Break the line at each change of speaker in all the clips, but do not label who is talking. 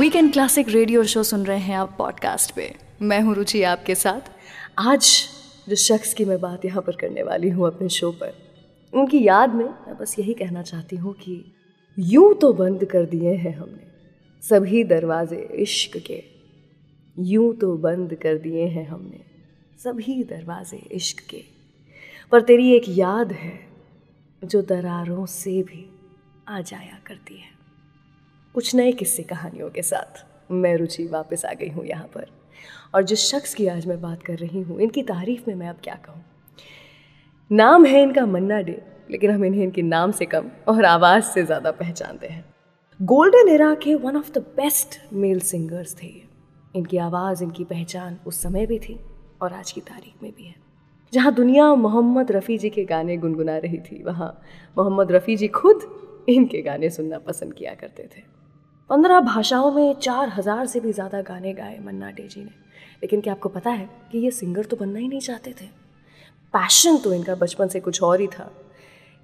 Weekend classic radio show सुन रहे हैं आप पॉडकास्ट पे। मैं हूँ रुचि आपके साथ। आज जो शख्स की मैं बात यहाँ पर करने वाली हूँ अपने शो पर। उनकी याद में मैं बस यही कहना चाहती हूँ कि यूँ तो बंद कर दिए हैं हमने सभी दरवाजे इश्क के। यूँ तो बंद कर दिए हैं हमने सभी दरवाजे इश्क के। पर तेरी एक याद है जो दरारों से भी आ जाया करती है। कुछ नए किस्से कहानियों के साथ मैं रुचि वापस आ गई हूँ यहाँ पर। और जिस शख्स की आज मैं बात कर रही हूँ, इनकी तारीफ़ में मैं अब क्या कहूँ? नाम है इनका मन्ना डे, लेकिन हम इन्हें इनके नाम से कम और आवाज़ से ज़्यादा पहचानते हैं। गोल्डन एरा के one of the best male singers थे इनकी आवाज़, इनकी पहचान उस समय भी थी और आज की तारीख में भी है। जहाँ दुनिया मोहम्मद रफ़ी जी के गाने गुनगुना रही थी, वहाँ मोहम्मद रफ़ी जी खुद इनके गाने सुनना पसंद किया करते थे। पंद्रह भाषाओं में चार हज़ार से भी ज़्यादा गाने गाए मन्ना डे जी ने। लेकिन क्या आपको पता है कि ये सिंगर तो बनना ही नहीं चाहते थे? पैशन तो इनका बचपन से कुछ और ही था।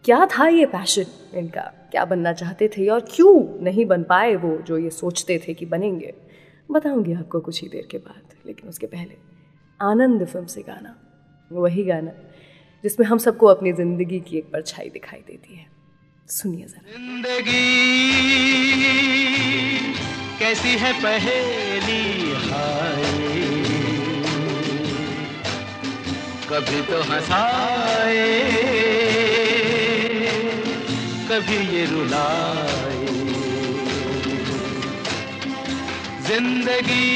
क्या था ये पैशन इनका? क्या बनना चाहते थे और क्यों नहीं बन पाए वो जो ये सोचते थे कि बनेंगे? बताऊँगी आपको कुछ ही देर के बाद, लेकिन उसके पहले आनंद फ़िल्म से गाना। वही गाना जिसमें हम सबको अपनी ज़िंदगी की एक परछाई दिखाई देती है। सुनिए जरा।
ज़िंदगी कैसी है पहेली हाय। कभी तो हंसाए, कभी ये रुलाए। ज़िंदगी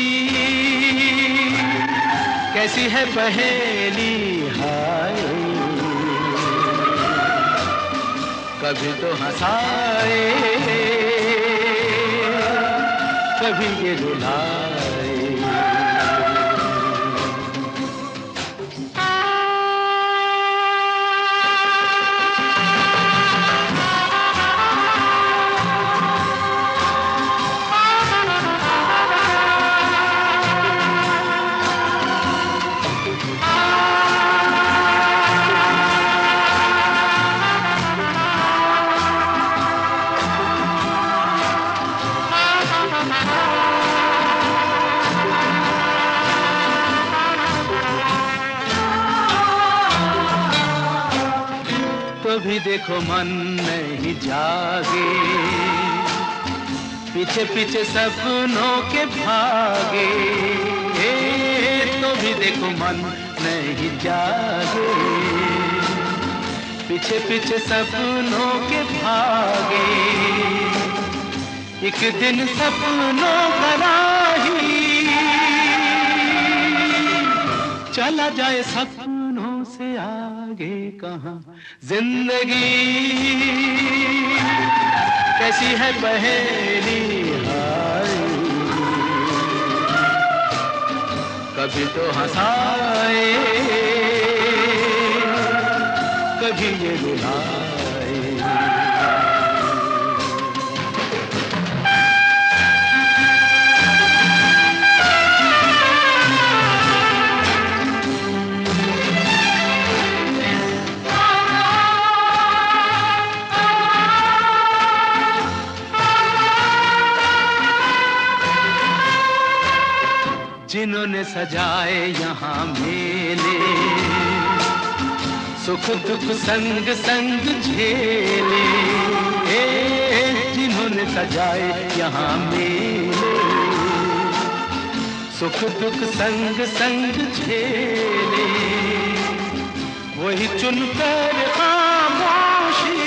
कैसी है पहेली हाय। कभी तो हंसाए कभी ये रुलाए। देखो मन नहीं जागे। पीछे पीछे सपनों के भागे। तो भी देखो मन नहीं जागे। पीछे पीछे सपनों के भागे। एक दिन सपनों का राही। चला जाए सपनों कहाँ ज़िंदगी। कैसी है पहेली कभी तो हंसाए। जिन्होंने सजाए यहाँ मेले। सुख दुख संग संग झेले। जिन्होंने सजाए यहाँ मेले। सुख दुख संग संग झेले। वही चुनकर खामोशी।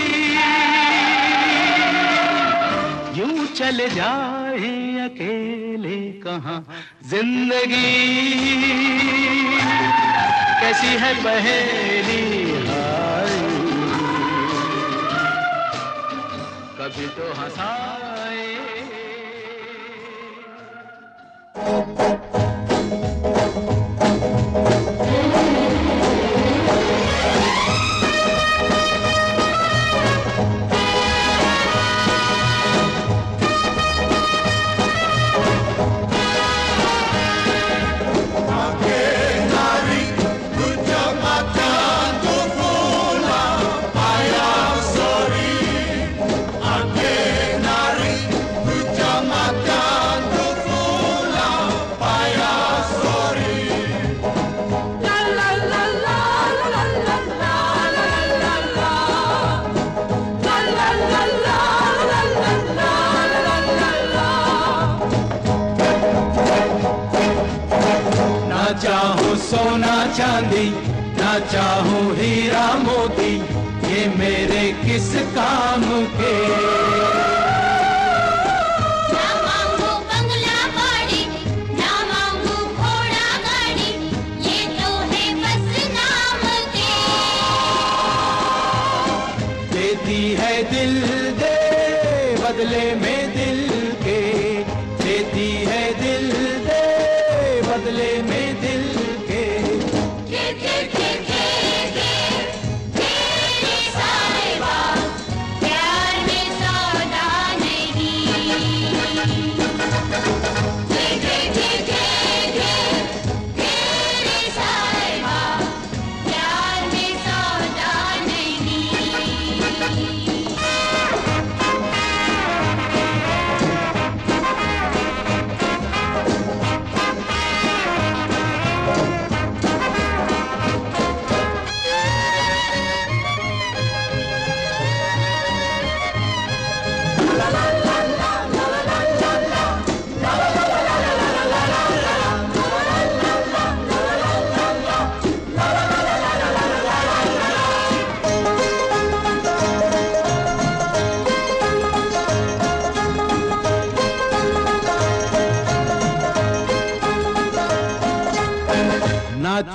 यूँ चले जाए अकेले कहा? ज़िंदगी। कैसी है पहेली हाय कभी तो हंसाए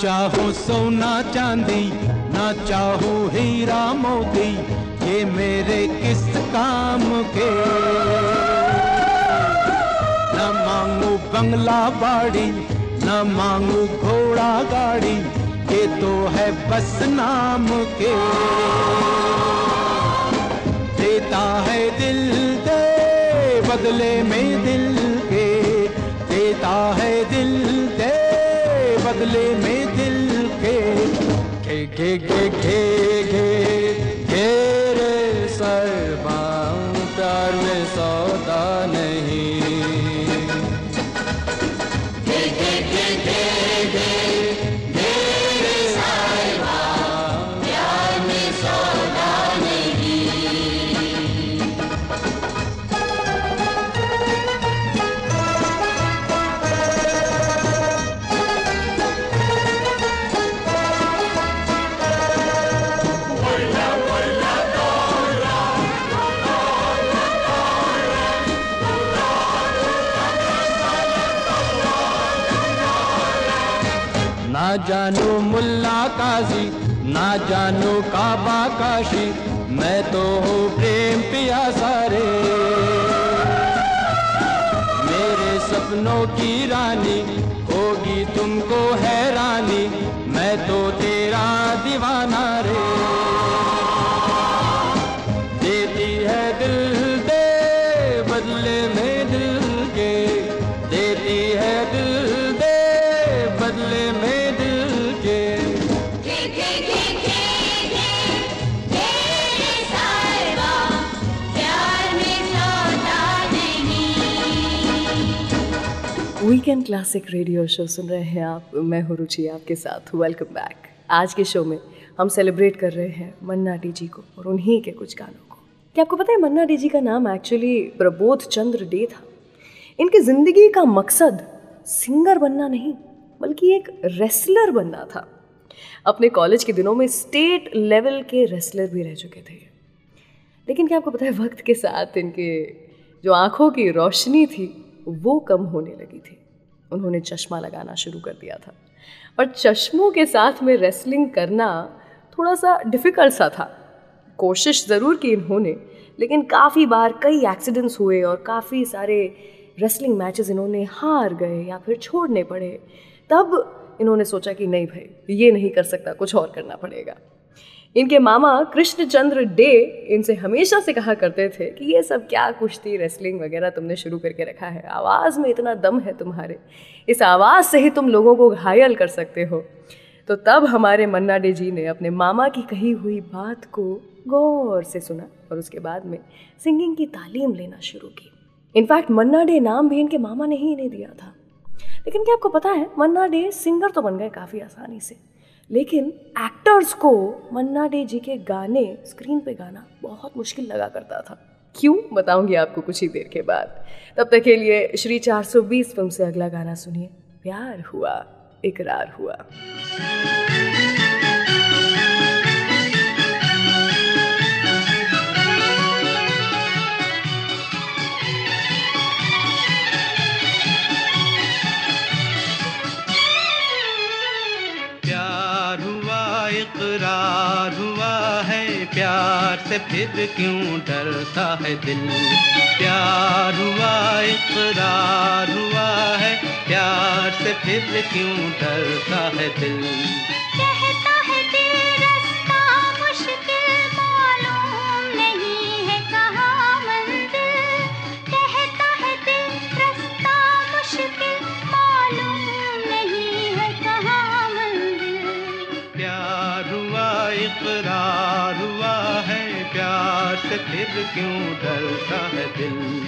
चाहूँ सोना चांदी, ना चाहूँ हीरा मोती, ये मेरे किस काम के? न मांगू बंगला बाड़ी, न मांगू घोड़ा गाड़ी, ये तो है बस नाम के। देता है दिल दे बदले में दिल के, देता है दिल दे बदले में दिल के घे घे घे घे घे घेरे सर बाऊ में सौदा ना जानू मुल्ला काजी ना जानू काबा काशी, मैं तो हूँ प्रेम पिया सारे। मेरे सपनों की रानी, होगी तुमको हैरानी, मैं तो तेरा दीवाना रे।
वीकेंड क्लासिक रेडियो शो सुन रहे हैं आप। मैं हूँ रुचि आपके साथ। वेलकम बैक आज के शो में हम सेलिब्रेट कर रहे हैं मन्ना डी जी को और उन्हीं के कुछ गानों को। क्या आपको पता है मन्ना डी जी का नाम एक्चुअली प्रबोध चंद्र डे था? इनकी ज़िंदगी का मकसद सिंगर बनना नहीं, बल्कि एक रेसलर बनना था। अपने कॉलेज के दिनों में स्टेट लेवल के रेसलर भी रह चुके थे। लेकिन क्या आपको पता है वक्त के साथ इनके जो आँखों की रोशनी थी, वो कम होने लगी थी। उन्होंने चश्मा लगाना शुरू कर दिया था। और चश्मों के साथ में रेसलिंग करना थोड़ा सा डिफ़िकल्ट सा था। कोशिश ज़रूर की इन्होंने, लेकिन काफ़ी बार कई एक्सीडेंट्स हुए और काफ़ी सारे रेसलिंग मैचेस इन्होंने हार गए या फिर छोड़ने पड़े। तब इन्होंने सोचा कि नहीं भाई, ये नहीं कर सकता, कुछ और करना पड़ेगा। इनके मामा कृष्णचंद्र डे इनसे हमेशा से कहा करते थे कि ये सब क्या कुश्ती रेसलिंग वगैरह तुमने शुरू करके रखा है। आवाज़ में इतना दम है तुम्हारे। इस आवाज़ से ही तुम लोगों को घायल कर सकते हो। तो तब हमारे मन्ना डे जी ने अपने मामा की कही हुई बात को गौर से सुना और उसके बाद में सिंगिंग की तालीम लेना शुरू की। इनफैक्ट मन्ना डे नाम भी इनके मामा ने ही इन्हें दिया था। लेकिन क्या आपको पता है, मन्ना डे सिंगर तो बन गए काफ़ी आसानी से। लेकिन एक्टर्स को मन्ना डे जी के गाने स्क्रीन पे गाना बहुत मुश्किल लगा करता था। क्यों? बताऊँगी आपको कुछ ही देर के बाद। तब तक के लिए श्री 420 फ़िल्म से अगला गाना सुनिए। प्यार हुआ, इकरार हुआ।
इकरार हुआ है, प्यार से फिर क्यों डरता है दिल? प्यार हुआ, इकरार हुआ है, प्यार से फिर क्यों डरता है दिल? फिर क्यों डरता है दिल?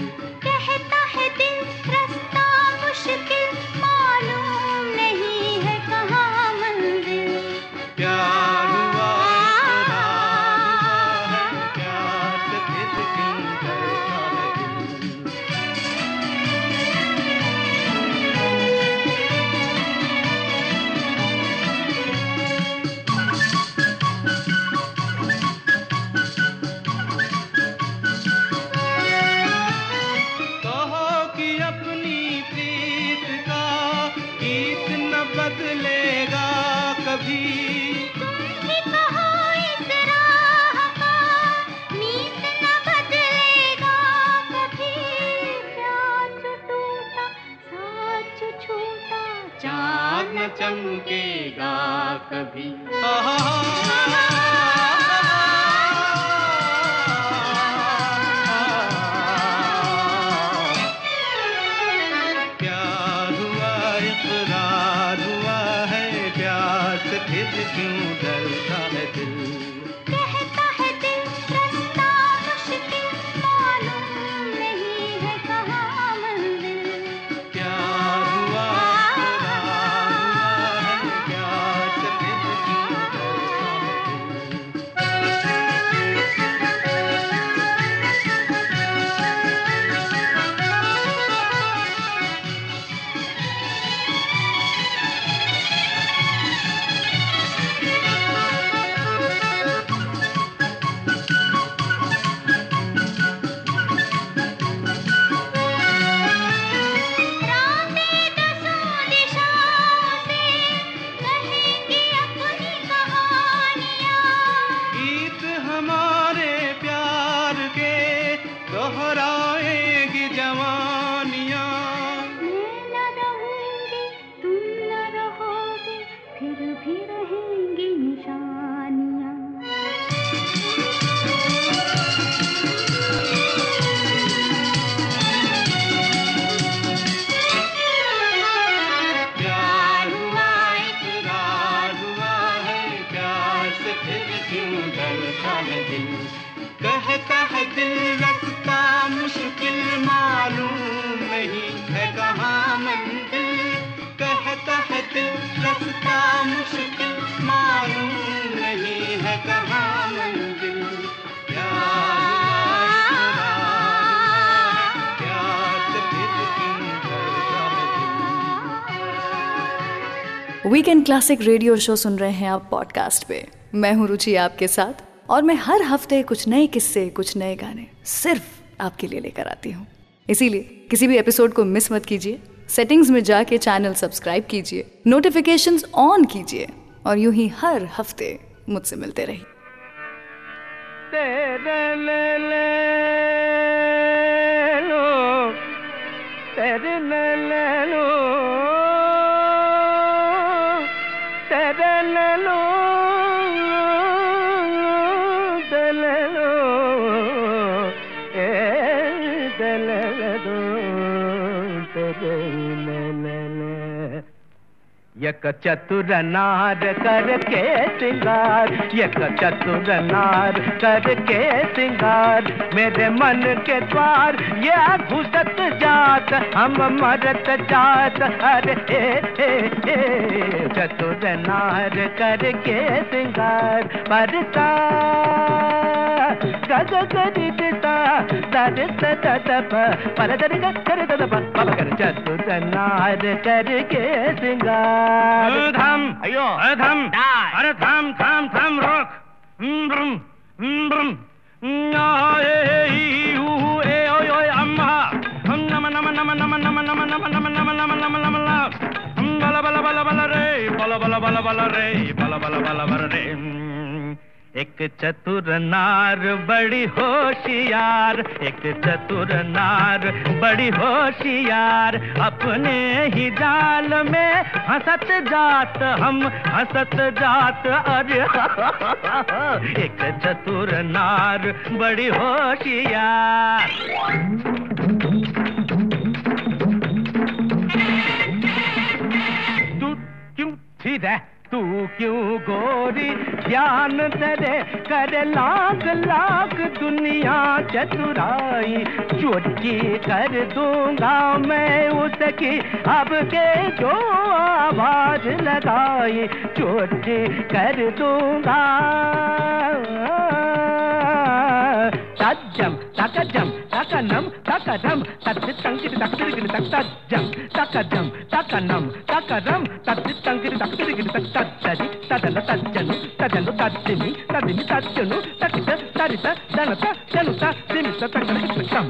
वीकेंड क्लासिक रेडियो शो सुन रहे हैं आप पॉडकास्ट पे। मैं हूँ रुचि आपके साथ, और मैं हर हफ़्ते कुछ नए किस्से, कुछ नए गाने सिर्फ़ आपके लिए लेकर आती हूँ। इसीलिए किसी भी एपिसोड को मिस मत कीजिए। सेटिंग्स में जाके चैनल सब्सक्राइब कीजिए नोटिफिकेशन ऑन कीजिए, और यूँ ही हर हफ़्ते मुझसे मिलते रहिए।
तेरे ले ले। लो यक चतुर नार करके सिंगार यक चतुर नार करके सिंगार मेरे मन के द्वार ये घुसत जात, हम मरत जात। अरे हे हे चतुर नार करके सिंगार परता
గగ గని తిట దని తదప పల దరి
గరి తదప
పల
గరి చదు తన్నార కరి కే సింగార ధమ్ అయ్యో అధమ్ అరే ధమ్ ధమ్ ధమ్ రోక్ బ్రం బ్రం నా ఏ యు ఏ ఓయ్ ఓయ్ అమ్మ నమ నమ నమ నమ నమ నమ నమ నమ నమ నమ నమ నమ నమ బల బల బల బల రే బల బల బల బల రే బల బల బల బల రే एक चतुर नार, बड़ी होशियार। एक चतुर नार, बड़ी होशियार। अपने ही जाल में हंसत जात हम, हंसत जात अरे। एक चतुर नार, बड़ी होशियार। ठीक है तू क्यों गोरी? ध्यान तेरे कर लाख लाख दुनिया चतुराई। चोटी कर दूँगा मैं उसकी। अब के जो आवाज़ लगाई चोटी कर दूँगा। तज्जम तकजम takanam takadam tatit tankiri taktirigiri taktajam takadam takanam takadam tatsit tankiri taktirigiri taktajari tadala tajjanu tadalu tajjimi tadimi tajjanu takita tarita danata januta dimita takarigiri tam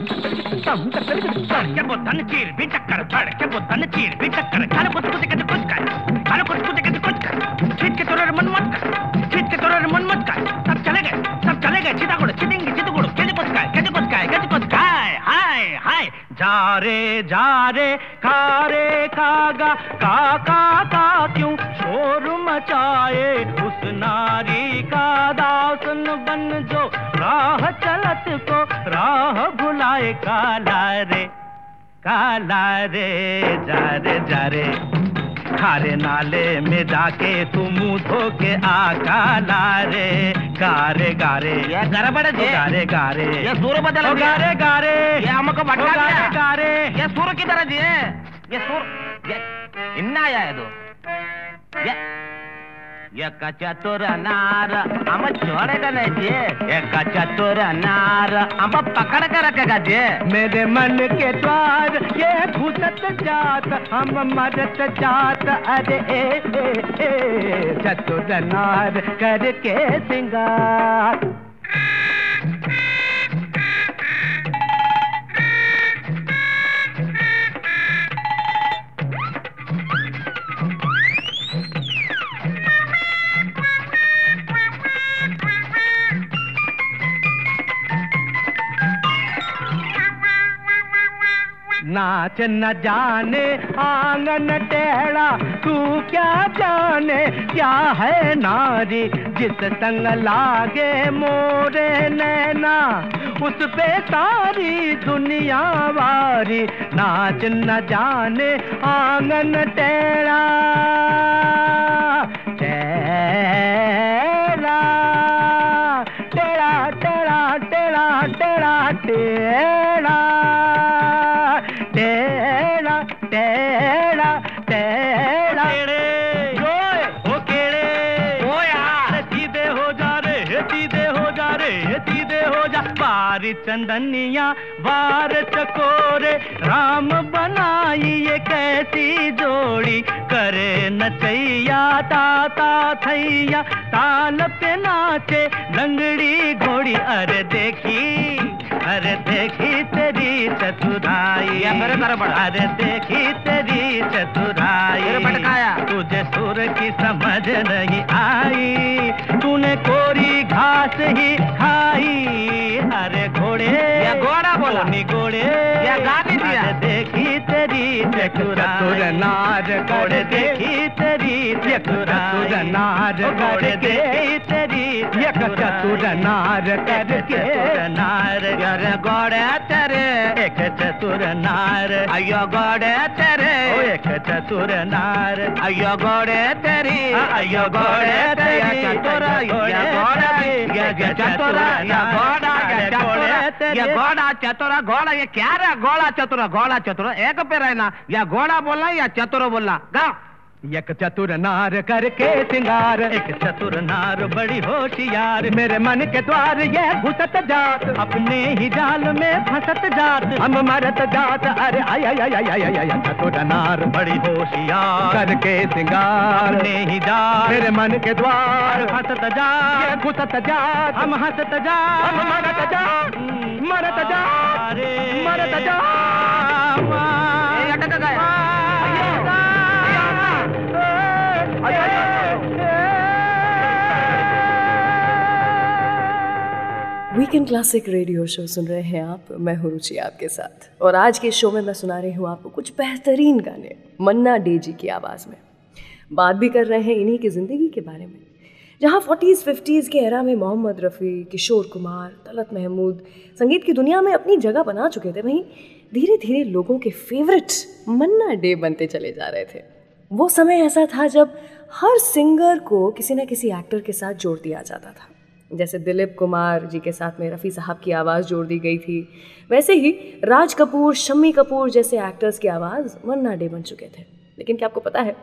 tam takarigiri tam के वो धन चीर भी चक्कर चढ़ के वो धन चीर भी चक्कर खाने कुछ कुछ के तो कुछ कर खाने कुछ कुछ के तो कुछ कर सीट के तोरे मन मत कर सीट के तोरे मन मत कर सब चले गए सब चले गए चितागुड़ चितेंगे चितगुड़ कैसे कुछ का कैसे कुछ का कैसे कुछ हाय हाय। जा रे जा रे, खा रे खागा का का का क्यों शोर मचाए? उस नारी का दासन बन जो राह चलत को, राह भुलाए। काला रे काला रे, जा रे जा रे। खारे नाले में जाके तुम धो के आ काला रे गारे। गारे
ये गड़बड़
ओ गारे गारे।
ये सुर बदल
ओ गारे गारे।
ये हमको भटका
गारे गारे।
ये सुर की तरह दिए ये सुर ये इन्ना आया है दो। ये ये चतुर नार हम छोड़ेगा जी। ये चतुर नार हम पकड़ कर रखेगा जी।
मेरे मन के द्वार, ये घुसत जात, हम मरत जात। अरे, ए ए ए चतुर नार करके सिंगार। नाच न जाने, आँगन टेढ़ा, तू क्या जाने? क्या है नारी जिस संग लागे मोरे नैना? उस पे सारी दुनिया वारी नाच न जाने, आँगन टेढ़ा टेढ़ा टेढ़ा टेढ़ा टेढ़ा टेढ़ा। बारी चंदनिया बार चकोरे राम बनाई ये कैसी जोड़ी। करे नचैया ताता थैया ताल पे नाचे लंगड़ी घोड़ी। अरे देखी अरे देखी तेरी चतुराई। अरे देखी तेरी चतुराई। तुझे सुर की समझ नहीं आई। तूने कोरी घास ही अरे घोड़े
या घोड़ा बोला।
नी गोड़े
या गाने दिया।
देखी तेरी चतुराई
नार
घोड़े देखी तेरी चतुराई
नार करके।
तेरी
एक चतुर नार करके।
चतुर नार
अरे घोड़े तेरे
एक चतुर नार
अयो घोड़े तेरे
एक चतुर नार
अयो घोड़े तेरी
अयो घोड़े तेरी,
ये चतुर ये ये चतुर ये घोड़ा ये
अरे घोड़े
चतुर घोड़ा चतुर ये क्या रे? घोड़ा चतुर घोड़ा चतुर। एक पे रहना। या घोड़ा बोलना या चतुर बोलना? गा।
एक चतुर नार करके सिंगार एक चतुर नार बड़ी होशियार। मेरे मन के द्वार ये घुसत जात अपने ही जाल में फंसत जात। हम मरत जात अरे आय आय आय आय आय आय चतुर नार बड़ी होशियार। करके सिंगार अपने ही जाल। मेरे मन के द्वार फंसत जात। घुसत जात। हम हंसत जात। हम मरत जात मरत जात मरत जात।
वीकेंड क्लासिक रेडियो शो सुन रहे हैं आप, मैं हूँ रुचि आपके साथ। और आज के शो में मैं सुना रही हूँ आपको कुछ बेहतरीन गाने, मन्ना डे जी की आवाज़ में। बात भी कर रहे हैं इन्हीं की ज़िंदगी के बारे में। जहाँ फोर्टीज़ फिफ्टीज़ के एरा में मोहम्मद रफ़ी, किशोर कुमार, तलत महमूद संगीत की दुनिया में अपनी जगह बना चुके थे, वहीं धीरे धीरे लोगों के फेवरेट मन्ना डे बनते चले जा रहे थे। वो समय ऐसा था जब हर सिंगर को किसी न किसी एक्टर के साथ जोड़ दिया जाता था। जैसे दिलीप कुमार जी के साथ में रफ़ी साहब की आवाज़ जोड़ दी गई थी, वैसे ही राज कपूर, शम्मी कपूर जैसे एक्टर्स की आवाज़ मन्ना डे बन चुके थे। लेकिन क्या आपको पता है,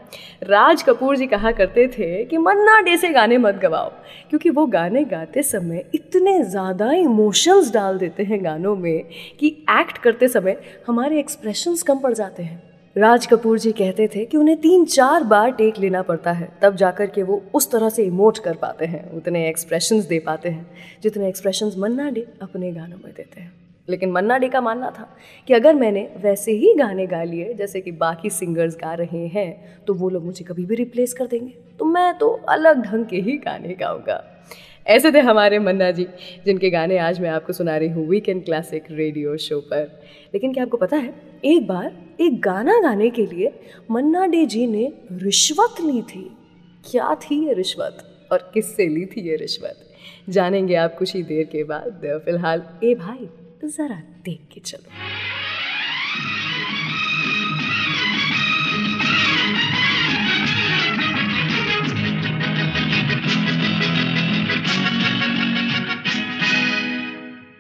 राज कपूर जी कहा करते थे कि मन्ना डे से गाने मत गवाओ, क्योंकि वो गाने गाते समय इतने ज़्यादा इमोशंस डाल देते हैं गानों में कि एक्ट करते समय हमारे एक्सप्रेशंस कम पड़ जाते हैं। राज कपूर जी कहते थे कि उन्हें तीन चार बार टेक लेना पड़ता है, तब जाकर के वो उस तरह से इमोट कर पाते हैं, उतने एक्सप्रेशंस दे पाते हैं, जितने एक्सप्रेशंस मन्ना डे अपने गानों में देते हैं। लेकिन मन्ना डे का मानना था कि अगर मैंने वैसे ही गाने गा लिए, जैसे कि बाकी सिंगर्स गा रहे हैं तो वो लोग मुझे कभी भी रिप्लेस कर देंगे। तो मैं तो अलग ढंग के ही गाने गाऊँगा। ऐसे थे हमारे मन्ना जी, जिनके गाने आज मैं आपको सुना रही हूँ वीकेंड क्लासिक रेडियो शो पर। लेकिन क्या आपको पता है, एक बार एक गाना गाने के लिए मन्ना डे जी ने रिश्वत ली थी। क्या थी ये रिश्वत? और किससे ली थी ये रिश्वत? जानेंगे आप कुछ ही देर के बाद। फ़िलहाल ए भाई, ज़रा देख के चलो।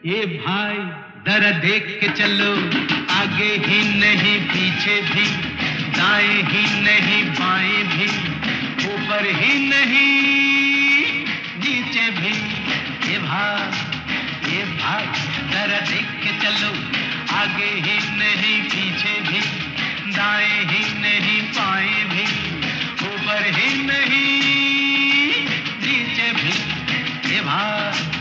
ये भाई जरा देख के चलो। आगे ही नहीं, पीछे भी। दाएँ ही नहीं, बाएँ भी। ऊपर ही नहीं, नीचे भी। ये भाई ये भाई जरा देख के चलो। आगे ही नहीं, पीछे भी। दाएँ ही नहीं, बाएँ भी। ऊपर ही नहीं, नीचे भी। ये भाई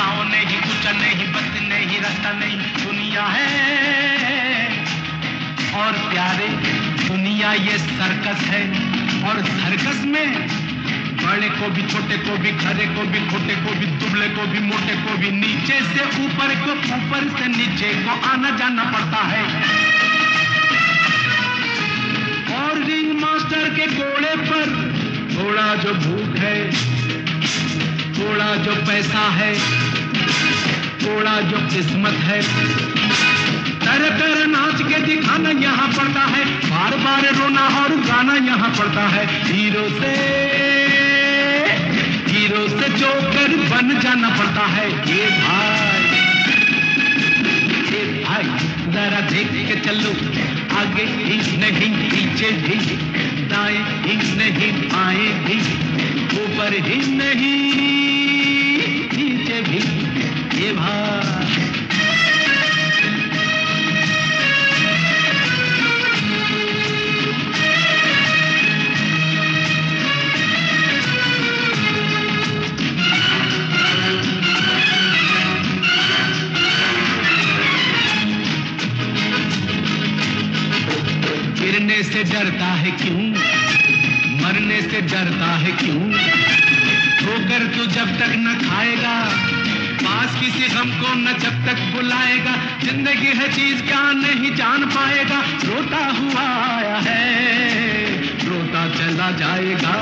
गाँव नहीं, कुछ नहीं, बस नहीं, रास्ता नहीं, दुनिया है। और प्यारे, दुनिया ये सर्कस है। और सर्कस में बड़े को भी, छोटे को भी, खरे को भी, खोटे को भी, दुबले को भी, मोटे को भी, नीचे से ऊपर को, ऊपर से नीचे को आना जाना पड़ता है। और रिंग मास्टर के घोड़े पर थोड़ा जो भूख है थोड़ा जो पैसा है, थोड़ा जो किस्मत है। तर कर नाच के दिखाना यहाँ पड़ता है, बार बार रोना और गाना यहाँ पड़ता है। हीरो से हीरो से जोकर बन जाना पड़ता है। ये भाई ये भाई, जरा देख के चलो। आगे ही नहीं, पीछे भी, दाएँ ही नहीं, बाएँ भी, ऊपर ही नहीं। से डरता है क्यों? मरने से डरता है क्यों? ठोकर तो जब तक न खाएगा, पास किसी गम को न जब तक बुलाएगा, ज़िंदगी है चीज़ क्या नहीं जान पाएगा। रोता हुआ आया है, रोता चला जाएगा।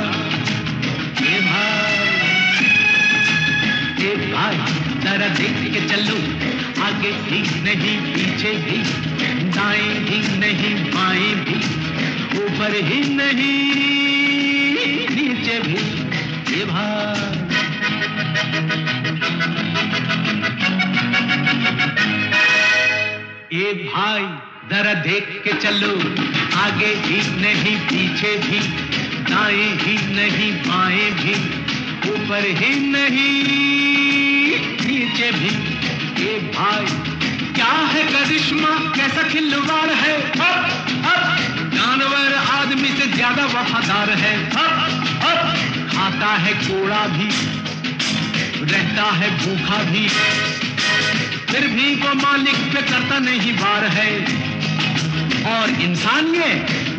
ये भाई ये भाई, जरा देख के चलो, आगे भी नहीं, पीछे भी, दाएँ भी नहीं, बाएँ भी। ऊपर ही नहीं, नीचे भी ये भाई भाई, जरा देख के चलो, आगे ही नहीं, पीछे भी, दाएँ ही नहीं, बाएँ भी, ऊपर ही नहीं, नीचे भी। ये भाई, क्या है करिश्मा, कैसा खिलवाड़ है? अब अब। जानवर आदमी से ज़्यादा वफादार है। अब अब खाता है कोड़ा भी रहता है भूखा भी। फिर भी वो मालिक पे करता नहीं बार है। और इंसान ये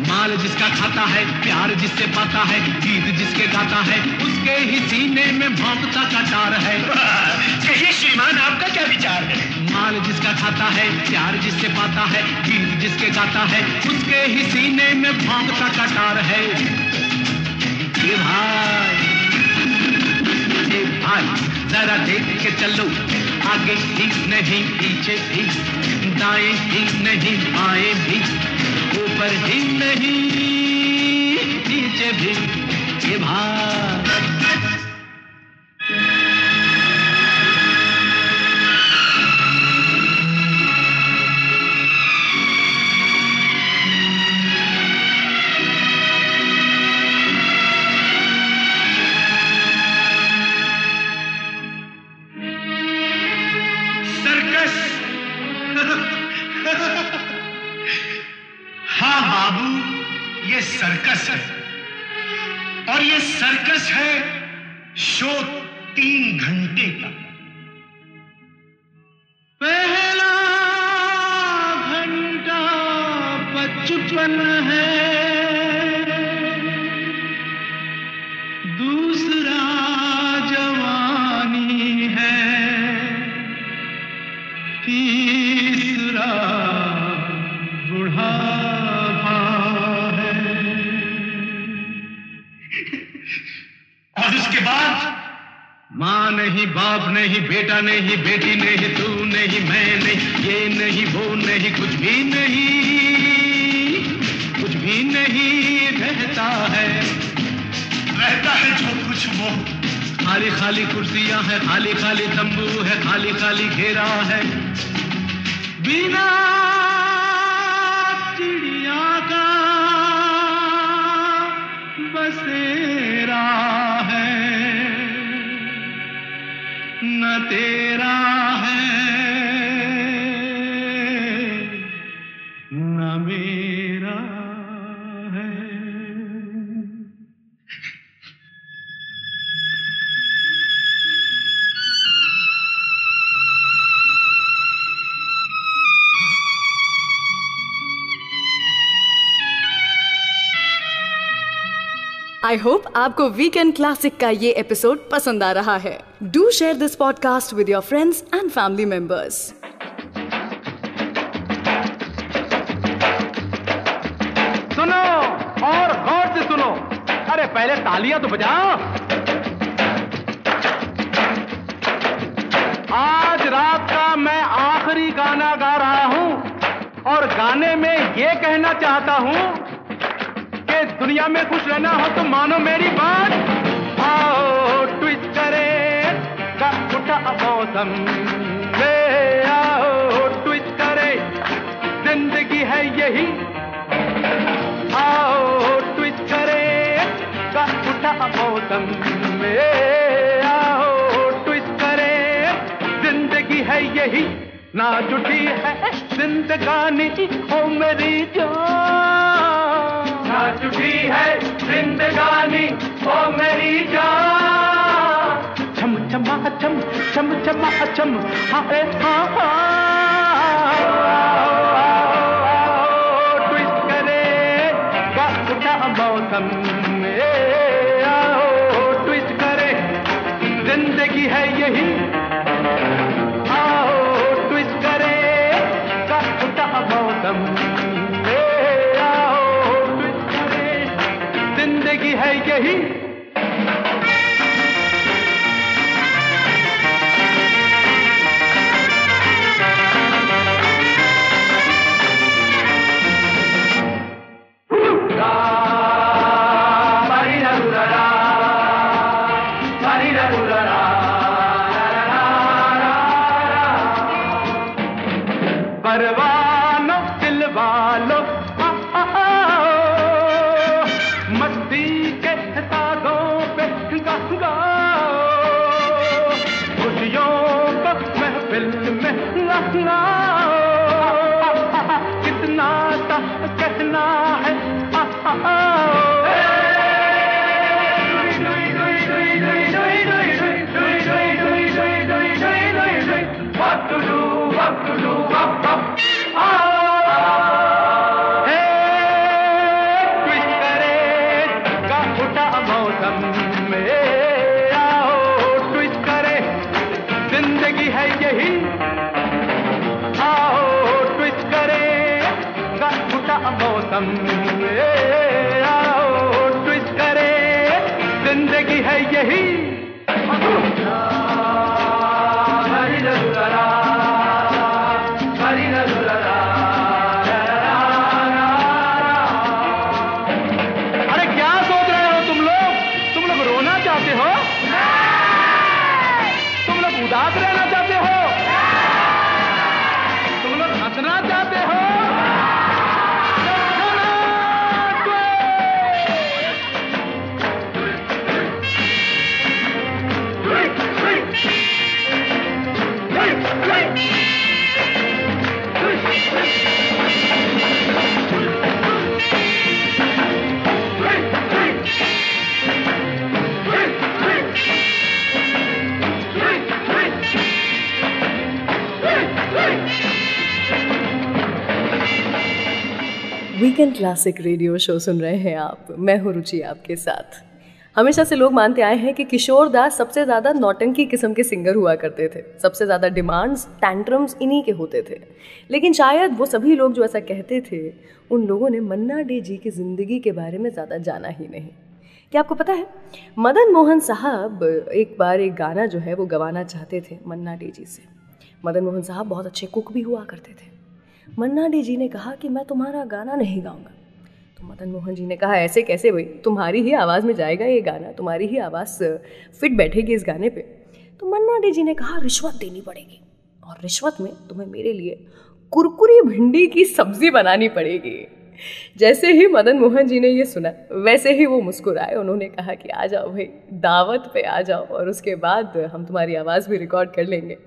माल जिसका खाता है प्यार जिससे पाता है गीत जिसके गाता है उसके ही सीने में भौंकता कटार है।
कहिए श्रीमान आपका क्या विचार है?
माल जिसका खाता है प्यार जिससे पाता है गीत जिसके गाता है, उसके ही सीने में भौंकता कटार है। ये भाई ये भाई, जरा देख के चलो, आगे ही नहीं, पीछे भी दाएँ ही नहीं, बाएँ भी ऊपर ही नहीं, नीचे भी। ये भाई। बेटा नहीं बेटी नहीं तू नहीं मैं नहीं ये नहीं वो नहीं कुछ भी नहीं कुछ भी नहीं रहता है।
रहता है जो कुछ वो।
खाली खाली कुर्सियाँ हैं खाली खाली तंबू है खाली खाली घेरा है। बिना चिड़िया का बसेरा तेरा है।
आई होप आपको वीकेंड क्लासिक का ये एपिसोड पसंद आ रहा है। Do share this podcast with your friends and family members
सुनो, और गौर से सुनो। अरे, पहले तालियाँ तो बजाओ। आज रात का मैं आखिरी गाना गा रहा हूँ और गाने में ये कहना चाहता हूँ दुनिया में खुश रहना हो तो मानो मेरी बात। आओ ट्विस्ट करे का उठा मौसम आओ ट्विस्ट करे। ज़िंदगी है यही। आओ ट्विस्ट करे का उठा मौसम आओ ट्विस्ट करे। ज़िंदगी है यही। ना जुटी है जिंदगानी। ओ मेरी जान। जुटी है जिंदगानी, ओ मेरी जान। छम छमा छम छम छमा छम हाय हाँ हाँ मौसम में आओ ट्विस्ट करें। ज़िंदगी है यही।
वीकेंड क्लासिक रेडियो शो सुन रहे हैं आप। मैं हूँ रुचि आपके साथ। हमेशा से लोग मानते आए हैं कि किशोर दास सबसे ज़्यादा नौटंकी किस्म के सिंगर हुआ करते थे। सबसे ज़्यादा डिमांड्स टैंट्रम्स इन्हीं के होते थे। लेकिन शायद वो सभी लोग जो ऐसा कहते थे, उन लोगों ने मन्ना डे जी की ज़िंदगी के बारे में ज़्यादा जाना ही नहीं। क्या आपको पता है, मदन मोहन साहब एक बार एक गाना जो है वो गवाना चाहते थे मन्ना डे जी से। मदन मोहन साहब बहुत अच्छे कुक भी हुआ करते थे। मन्ना डे जी ने कहा कि मैं तुम्हारा गाना नहीं गाऊँगा। तो मदन मोहन जी ने कहा, ऐसे कैसे भाई? तुम्हारी ही आवाज़ में जाएगा ये गाना, तुम्हारी ही आवाज़ फिट बैठेगी इस गाने पे। तो मन्ना डे जी ने कहा, रिश्वत देनी पड़ेगी और रिश्वत में तुम्हें मेरे लिए कुरकुरी भिंडी की सब्ज़ी बनानी पड़ेगी। जैसे ही मदन मोहन जी ने ये सुना, वैसे ही वो मुस्कुराए। उन्होंने कहा कि, आ जाओ भाई, दावत पे आ जाओ और उसके बाद हम तुम्हारी आवाज़ भी रिकॉर्ड कर लेंगे।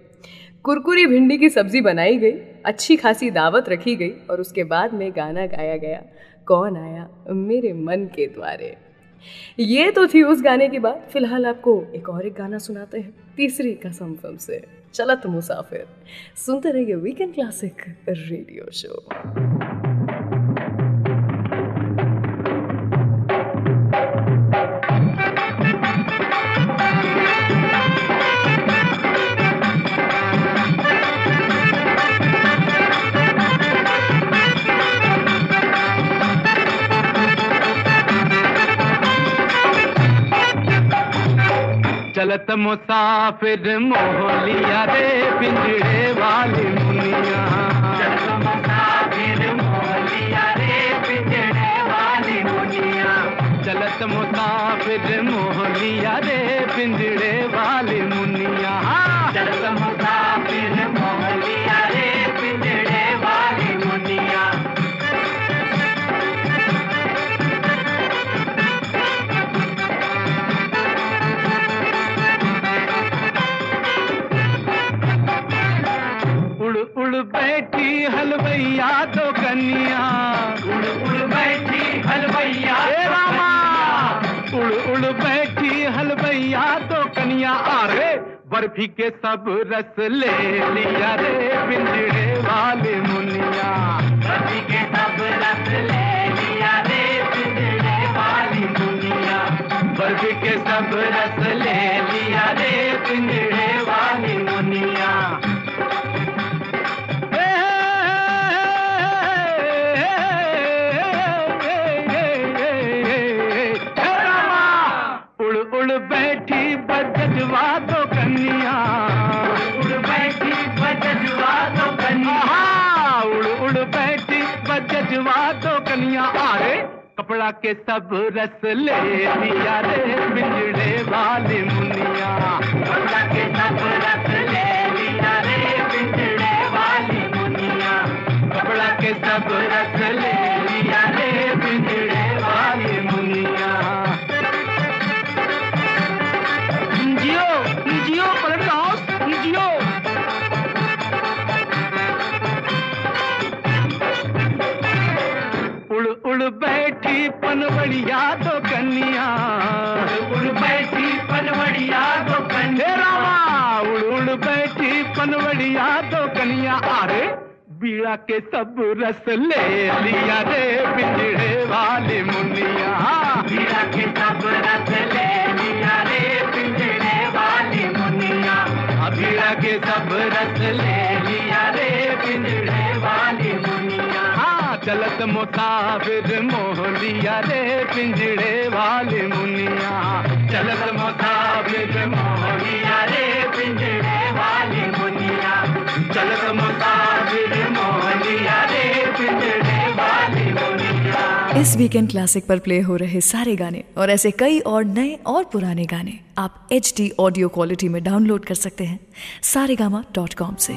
कुरकुरी भिंडी की सब्ज़ी बनाई गई, अच्छी खासी दावत रखी गई और उसके बाद में गाना गाया गया, कौन आया मेरे मन के द्वारे। ये तो थी उस गाने की बात। फ़िलहाल आपको एक और एक गाना सुनाते हैं, तीसरी कसम फ़िल्म से। चलत मुसाफिर, सुनते रहिए वीकेंड क्लासिक रेडियो शो
चलत मुसाफिर मोहलिया रे पिंजड़े वाली मुनिया। चलत मुसाफिर मोहलिया रे हलवैया तो कन्या उड़ उड़ बैठी हलवैया रामा। उड़ उड़ बैठी हलवैया तो कन्या अरे बर्फ़ी के सब रस ले लिया रे पिंजड़े वाले मुनिया। बर्फ़ी के सब रस ले लिया रे पिंजड़े वाली मुनिया। बर्फ़ी के सब रस ले लिया रे पिंजड़े कपड़ा के सब रस ले लिया रे बिजड़े वाली मुनिया। कपड़ा के सब रस ले लिया रे बिजड़े वाली मुनिया। कपड़ा के सब रस ले लिया रे बिजड़े बैठी पनवड़िया तो कन्या उड़ बैठी पनवड़िया तो कन्या उड़ उड़ बैठी पनवड़िया तो कन्या अरे बीड़ा के सब रस ले लिया रे बिछड़े वाले मुनिया। बीड़ा के सब रस ले लिया रे बिछड़े वाले मुनिया। बीड़ा के सब रस ले लिया गलत मुताबिर मोहलिया रे पिंजड़े वाले मुनिया। गलत मुताबिर मोहलिया रे पिंजड़े वाले मुनिया। गलत मुताबिर मोहलिया रे पिंजड़े वाले मुनिया।
इस वीकेंड क्लासिक पर प्ले हो रहे सारे गाने और ऐसे कई और नए और पुराने गाने आप एच डी ऑडियो क्वालिटी में डाउनलोड कर सकते हैं। सारेगामा डॉट कॉम से।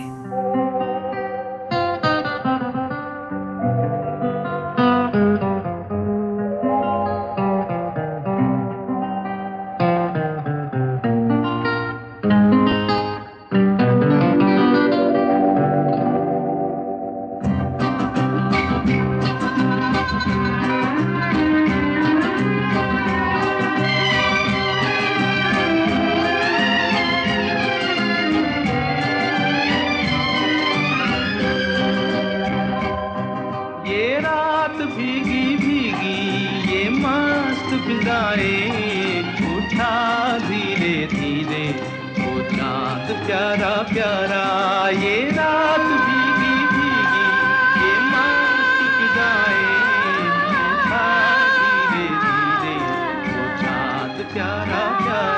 Jaya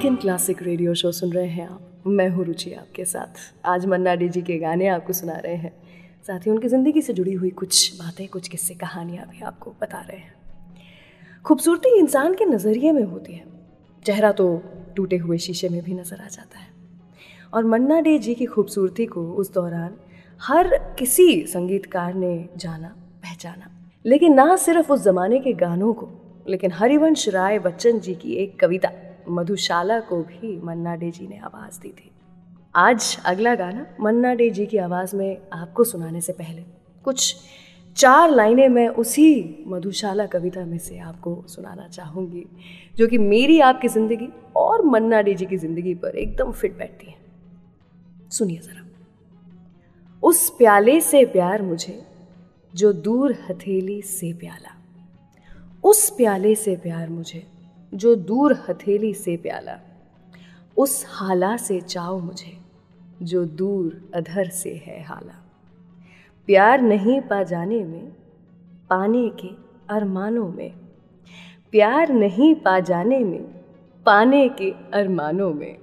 weekend classic radio show सुन रहे हैं आप। मैं हूँ रुचि आपके साथ। आज मन्ना डे जी के गाने आपको सुना रहे हैं। साथ ही उनकी ज़िंदगी से जुड़ी हुई कुछ बातें, कुछ किस्से, कहानियाँ भी आपको बता रहे हैं। खूबसूरती इंसान के नज़रिए में होती है। चेहरा तो टूटे हुए शीशे में भी नज़र आ जाता है। और मन्ना डे जी की खूबसूरती को उस दौरान हर किसी संगीतकार ने जाना, पहचाना। लेकिन ना सिर्फ़ उस ज़माने के गानों को, लेकिन हरिवंश राय बच्चन जी की एक कविता। मधुशाला को भी मन्ना डे जी ने आवाज़ दी थी। आज अगला गाना मन्ना डे जी की आवाज़ में आपको सुनाने से पहले कुछ चार लाइनें मैं उसी मधुशाला कविता में से आपको सुनाना चाहूँगी, जो कि मेरी आपकी ज़िंदगी और मन्ना डे जी की ज़िंदगी पर एकदम फिट बैठती है। सुनिए ज़रा। उस प्याले से प्यार मुझे, जो दूर हथेली से प्याला। उस प्याले से प्यार मुझे जो दूर हथेली से प्याला, उस हाला से चाव मुझे, जो दूर अधर से है हाला। प्यार नहीं पा जाने में, पाने के अरमानों में। प्यार नहीं पा जाने में, पाने के अरमानों में।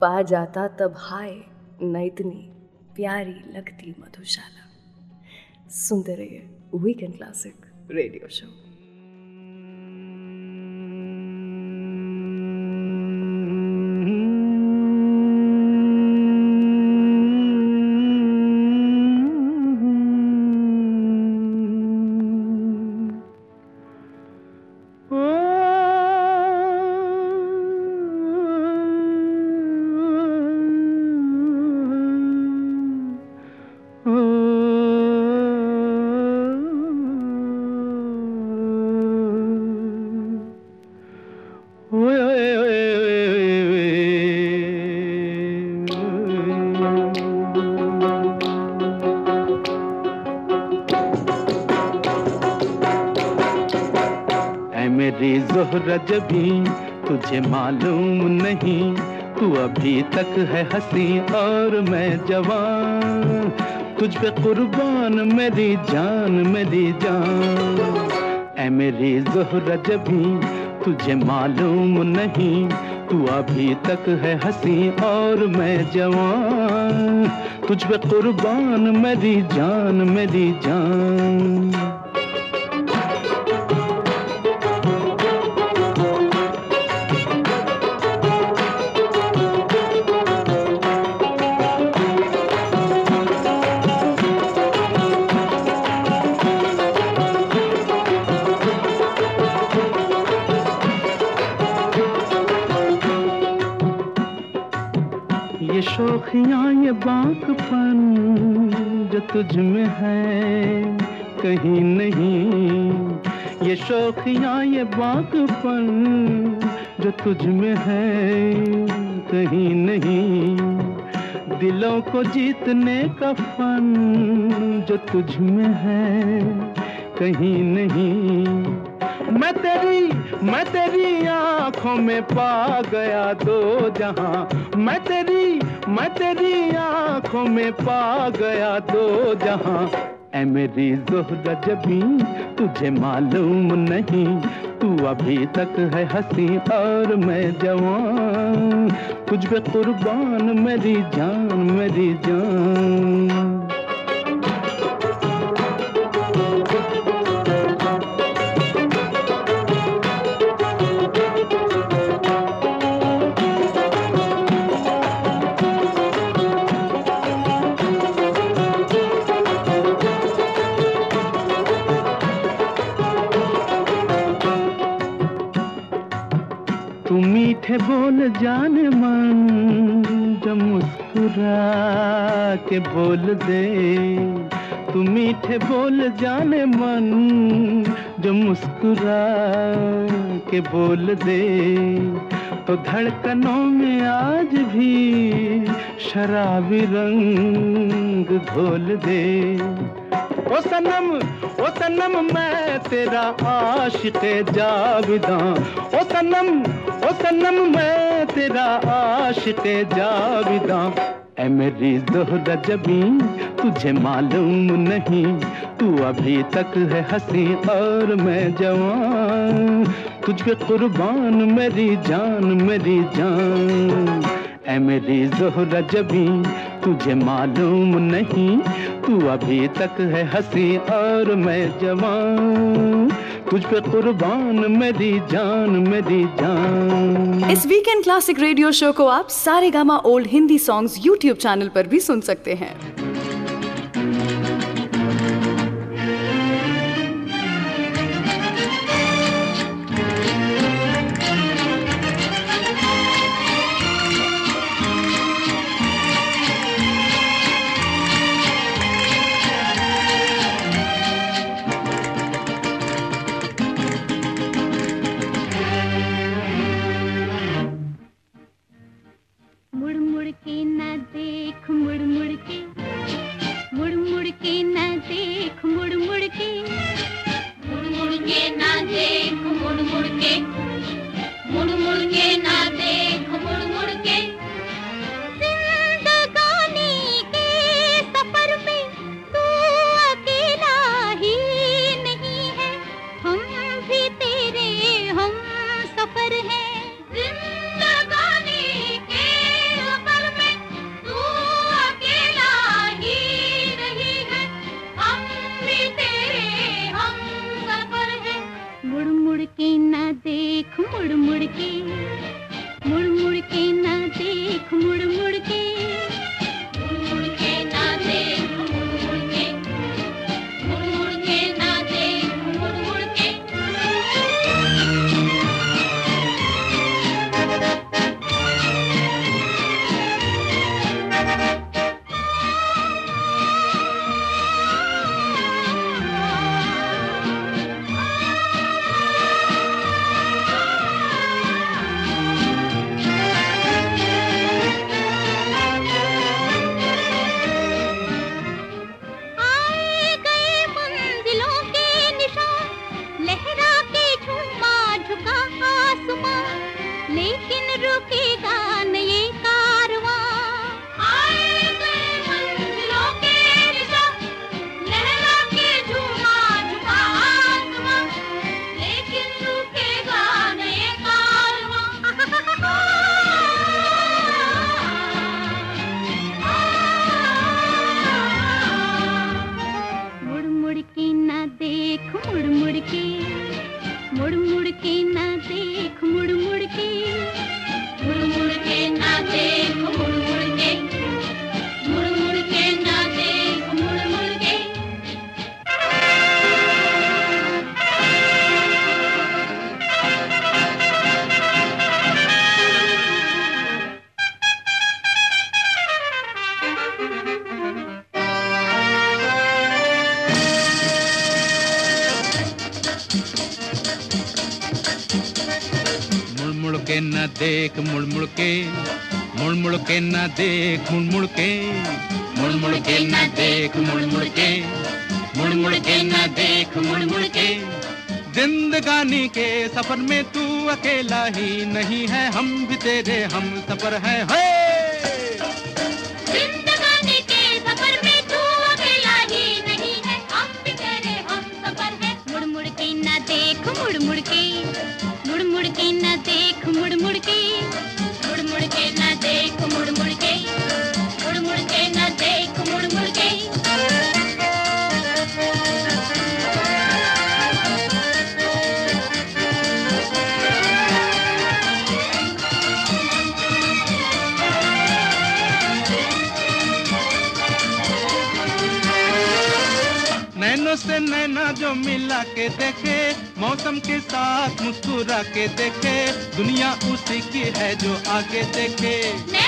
पा जाता तब हाय, न इतनी प्यारी लगती मधुशाला। सुनते रहिए वीकेंड क्लासिक रेडियो शो
जोहरा जबी तुझे मालूम नहीं, तू अभी तक है हँसी और मैं जवान। तुझ पे कुर्बान मेरी जान मेरी जान। ऐ मेरी जोहरा जबी तुझे मालूम नहीं, तू अभी तक है हसी और मैं जवान। तुझ पे कुर्बान मेरी जान मेरी जान। ये शोखियाँ ये बाकपन जो तुझ में है, कहीं नहीं। ये शोखियाँ, ये बाकपन जो तुझ में है, कहीं नहीं। दिलों को जीतने का फन जो तुझ में है, कहीं नहीं। मैं तेरी मैं तेरी आँखों में पा गया दो जहाँ। मैं तेरी मैं तेरी आँखों में पा गया दो जहाँ। ऐ मेरी जोहरा जबी, तुझे मालूम नहीं, तू अभी तक है हँसी और मैं जवान। तुझ पे कुर्बान मेरी जान मेरी जान। मीठे बोल जान मन जब मुस्कुरा के बोल दे। तू मीठे बोल जान मन, जो मुस्कुरा के बोल दे। तो धड़कनों में आज भी शराबी रंग घोल दे। ओ सनम ओ सनम, मैं तेरा आशिक जाविदा ओ सनम ओ सनम मैं तेरा आशिक जाविदा ऐ मेरी जोहरा जबी तुझे मालूम नहीं। तू अभी तक है हसी और मैं जवान। तुझ पे कुर्बान मेरी जान मेरी जान। ऐ मेरी जोहरा जबी तुझे मालूम नहीं, तू अभी तक है हसी और मैं जवान। तुझ पे कुर्बान मेरी जान मेरी जान।
इस वीकेंड क्लासिक रेडियो शो को आप Saregama old Hindi songs YouTube channel पर भी सुन सकते हैं।
के मुड़ ना देख मुड़ मुड़के मुड़ के ना देख मुड़ मुड़के मुड़ मुड़ के ना देख मुड़ मुड़के जिंदगानी के सफ़र में तू अकेला ही नहीं है हम भी तेरे हम सफ़र है, है। के देखे,
मौसम के साथ मुस्कुरा के देखे, दुनिया उसी की है जो आगे देखे।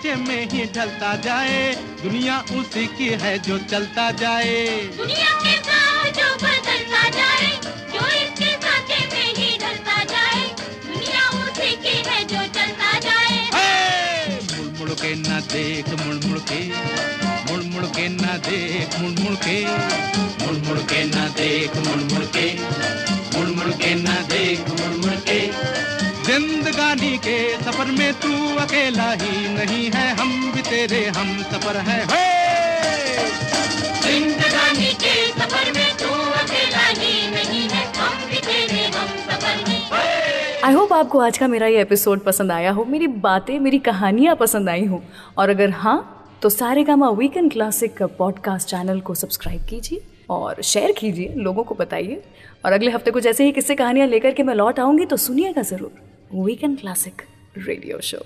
सांचे में ही ढलता जाए। दुनिया उसी की है जो चलता जाए।
दुनिया के साथ जो बदलता जाए जो इसके साथे में ही ढलता जाए दुनिया उसी की है जो चलता जाए।
मुड़ मुड़ के ना देख मुड़ मुड़ के। मुड़ मुड़ के ना देख मुड़ मुड़ के। मुड़ मुड़ के ना देख मुड़ मुड़ अकेला ही नहीं है हम भी तेरे हम सफ़र है। हे!
जिंदगानी के सफ़र में तू अकेला ही नहीं है हम भी तेरे हम सफ़र में।
आई होप आपको आज का मेरा ये एपिसोड पसंद आया हो। मेरी बातें मेरी कहानियाँ पसंद आई हो। और अगर हाँ तो Saregama weekend classic podcast channel को सब्सक्राइब कीजिए और शेयर कीजिए लोगों को बताइए। और अगले हफ़्ते कुछ ऐसे ही किस्से कहानियाँ लेकर के मैं लौट आऊँगी तो सुनिएगा ज़रूर वीकेंड क्लासिक रेडियो शो